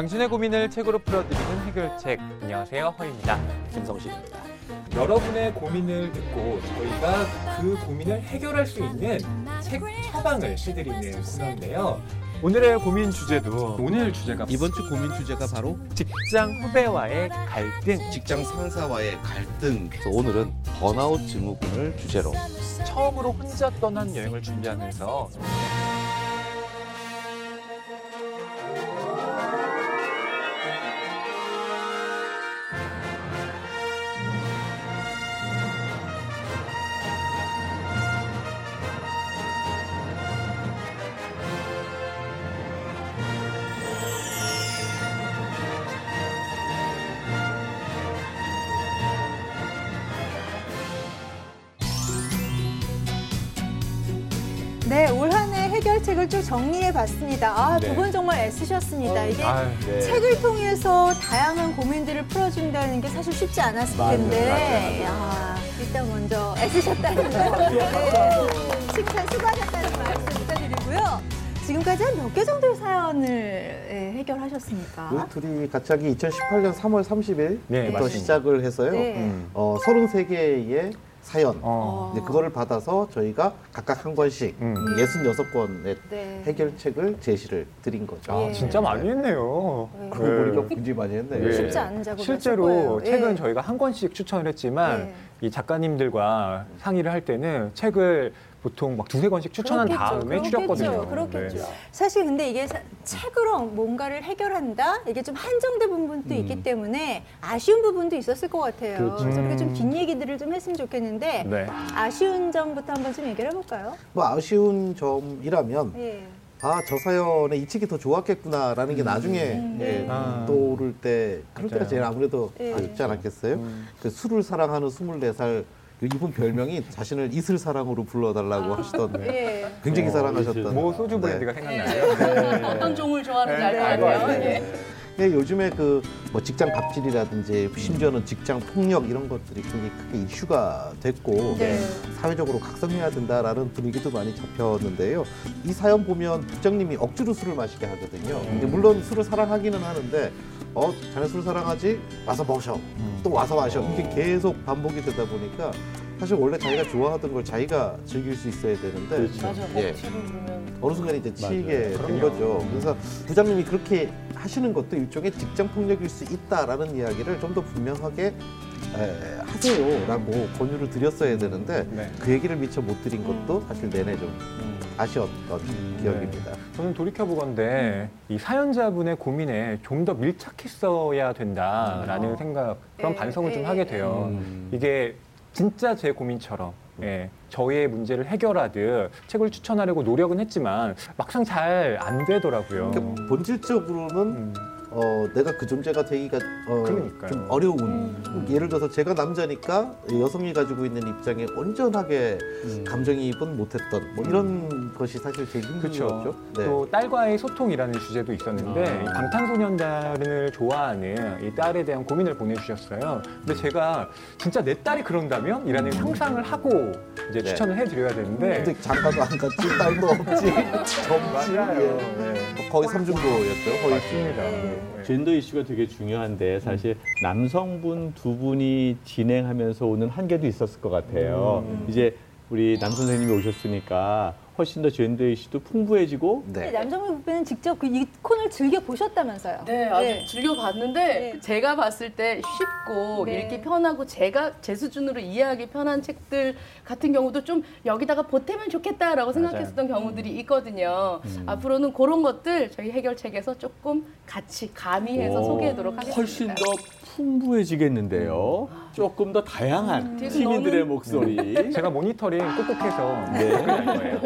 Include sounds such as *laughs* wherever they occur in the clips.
당신의 고민을 책으로 풀어드리는 해결책. 안녕하세요, 허입니다. 김성식입니다. 여러분의 고민을 듣고 저희가 그 고민을 해결할 수 있는 책 처방을 해드리는 코너인데요. 오늘의 고민 주제도 오늘 주제가 이번 주 고민 주제가 바로 직장 후배와의 갈등. 직장 상사와의 갈등. 그래서 오늘은 번아웃 증후군을 주제로 처음으로 혼자 떠난 여행을 준비하면서 네, 올 한 해 해결책을 쭉 정리해 봤습니다. 아, 두 네. 분 정말 애쓰셨습니다. 이게 아유, 네. 책을 통해서 다양한 고민들을 풀어준다는 게 사실 쉽지 않았을 텐데, 야, 일단 먼저 애쓰셨다는 거, *laughs* 네. 칭찬 수고하셨다는 말씀 부탁드리고요. 지금까지 한 몇 개 정도의 사연을 예, 해결하셨습니까? 우리 둘이 같이 하기 2018년 3월 30일부터 네. 시작을 해서요. 네. 음. 어, 33개의 사연. 어. 이제 그거를 받아서 저희가 각각 한 권씩 음. 66권의 네. 해결책을 제시를 드린 거죠. 아, 예. 진짜 많이 했네요. 네. 그러고 보니까 굉장히 많이 했네요. 예. 쉽지 않은 작업이었을 실제로. 책은 예. 저희가 한 권씩 추천을 했지만 네. 이 작가님들과 상의를 할 때는 책을 보통 막 두세 권씩 추천한 그렇겠죠. 다음에 그렇겠죠. 추렸거든요. 그렇겠죠. 네. 사실 근데 이게 사- 책으로 뭔가를 해결한다? 이게 좀 한정된 부분도 음. 있기 때문에 아쉬운 부분도 있었을 것 같아요. 그렇죠. 그래서 우리가 좀 음. 뒷얘기들을 좀 했으면 좋겠는데 네. 아쉬운 점부터 한번 좀 얘기를 해볼까요? 뭐 아쉬운 점이라면 예. 아, 저 사연의 이 책이 더 좋았겠구나라는 게 나중에 음. 예, 아. 떠오를 때 그럴 때가 맞아요. 제일 아무래도 예. 아쉽지 않았겠어요? 음. 그 술을 사랑하는 24살 그 이분 별명이 자신을 이슬 사랑으로 불러달라고 하시던 예. 굉장히 사랑하셨던 모 소주 네. 브랜드가 생각나요. 어떤 종을 좋아하는지 알것 네, 같아요. 근데 요즘에 그 뭐 직장 갑질이라든지 심지어는 직장 폭력 이런 것들이 굉장히 크게 이슈가 됐고 네. 사회적으로 각성해야 된다라는 분위기도 많이 잡혔는데요. 이 사연 보면 부장님이 억지로 술을 마시게 하거든요. 근데 물론 술을 사랑하기는 하는데 어 자네 술 사랑하지? 와서 마셔. 또 와서 마셔. 이게 계속 반복이 되다 보니까 사실 원래 자기가 좋아하던 걸 자기가 즐길 수 있어야 되는데 맞아. 예. 어느 순간 이제 치이게 된. 거죠. 그래서 부장님이 그렇게 하시는 것도 일종의 직장 폭력일 수 있다라는 이야기를 좀 더 분명하게 에, 하세요라고 권유를 드렸어야 되는데 네. 그 얘기를 미처 못 드린 것도 사실 내내 좀 아쉬웠던 기억입니다. 저는 돌이켜보건데 이 사연자분의 고민에 좀 더 밀착했어야 된다라는 음. 생각 그런 네, 반성을 좀 네, 하게 네. 돼요. 음. 이게 진짜 제 고민처럼 예, 저의 문제를 해결하듯 책을 추천하려고 노력은 했지만 막상 잘 안 되더라고요. 그러니까 본질적으로는 음, 어, 내가 그 존재가 되기가 어. 좀 어려운 음. 예를 들어서 제가 남자니까 여성이 가지고 있는 입장에 온전하게 음. 감정이입은 못했던 뭐 이런 것이 사실 제일 힘든 그렇죠. 거죠. 네. 또 딸과의 소통이라는 주제도 있었는데 아. 이 방탄소년단을 좋아하는 이 딸에 대한 고민을 보내주셨어요. 근데 제가 진짜 내 딸이 그런다면? 이라는 상상을 하고 이제 네. 추천을 해드려야 되는데 근데 장가도 안 갔지, 딸도 없지, 젊지. *laughs* 맞아요. 예. 네. 거의 삼중고였죠. 거의. 맞습니다. 네. 네. 젠더 이슈가 되게 중요한데 사실 남성분 두 분이 진행하면서 오는 한계도 있었을 것 같아요. 음. 이제 우리 남 선생님이 오셨으니까 훨씬 더 젠더 이슈도 풍부해지고 네. 남정민 부배는 직접 그 이 코너를 즐겨 보셨다면서요? 네, 아주 즐겨 봤는데 네. 제가 봤을 때 쉽고 네. 읽기 편하고 제가 제 수준으로 이해하기 편한 책들 같은 경우도 좀 여기다가 보태면 좋겠다라고 생각했었던 경우들이 있거든요. 앞으로는 그런 것들 저희 해결책에서 조금 같이 가미해서 오, 소개하도록 하겠습니다. 훨씬 더 풍부해지겠는데요. 조금 더 다양한 뒤에서 시민들의 목소리. 제가 모니터링 꾹꾹해서 네. 할 거예요.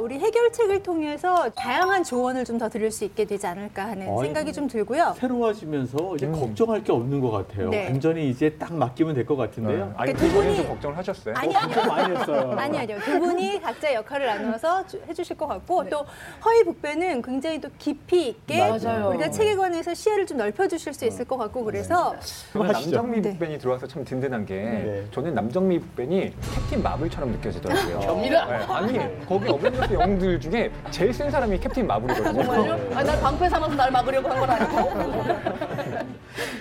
우리 해결책을 통해서 다양한 조언을 좀 더 드릴 수 있게 되지 않을까 하는 어이. 생각이 좀 들고요. 새로워지면서 이제 음. 걱정할 게 없는 것 같아요. 네. 완전히 이제 딱 맡기면 될것 네. 같은데요. 아니 그두두 분이 걱정을 하셨어요? 아니 아니요. 좀 많이 했어요. *laughs* 아니 아니요. 두 분이 각자 역할을 나누어서 주- 해주실 것 같고 네. 또 허위 북배는 굉장히 또 깊이 있게 맞아요. 우리가 책에 관해서 시야를 좀 넓혀주실 수 있을 것 같고 그래서 저는 하시죠. 남정미 네. 북벤이 들어와서 참 든든한 게 네. 저는 남정미 북벤이 캡틴 마블처럼 느껴지더라고요. 겸이라. 네, 아니 거기 어벤져스 영웅들 중에 제일 센 사람이 캡틴 마블이거든요. 정말요? 아, 날 방패 삼아서 날 막으려고 한 건 아니고.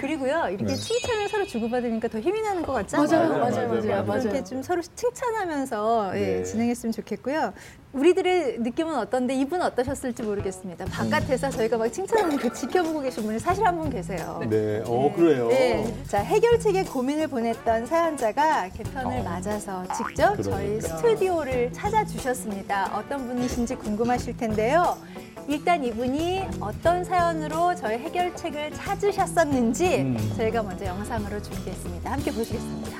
그리고요 이렇게 네. 칭찬을 서로 주고받으니까 더 힘이 나는 것 같죠? 맞아요, 맞아요, 맞아요, 맞아요, 맞아요, 맞아요. 이렇게 좀 서로 칭찬하면서 예, 네. 진행했으면 좋겠고요. 우리들의 느낌은 어떤데 이분 어떠셨을지 모르겠습니다. 바깥에서 저희가 막 칭찬하는 그 지켜보고 계신 분이 사실 한 분 계세요. 네, 어 그래요. 네. 자, 해결책에 고민을 보냈던 사연자가 개편을 어. 맞아서 직접 저희 그러니까. 스튜디오 를 찾아주셨습니다. 어떤 분이신지 궁금하실 텐데요. 일단 이분이 어떤 사연으로 저희 해결책을 찾으셨었는지 음. 저희가 먼저 영상으로 준비했습니다. 함께 보시겠습니다.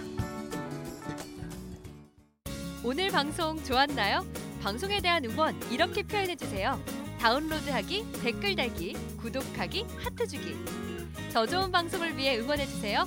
오늘 방송 좋았나요? 방송에 대한 응원 이렇게 표현해 주세요. 다운로드하기, 댓글 달기, 구독하기, 하트 주기. 더 좋은 방송을 위해 응원해 주세요.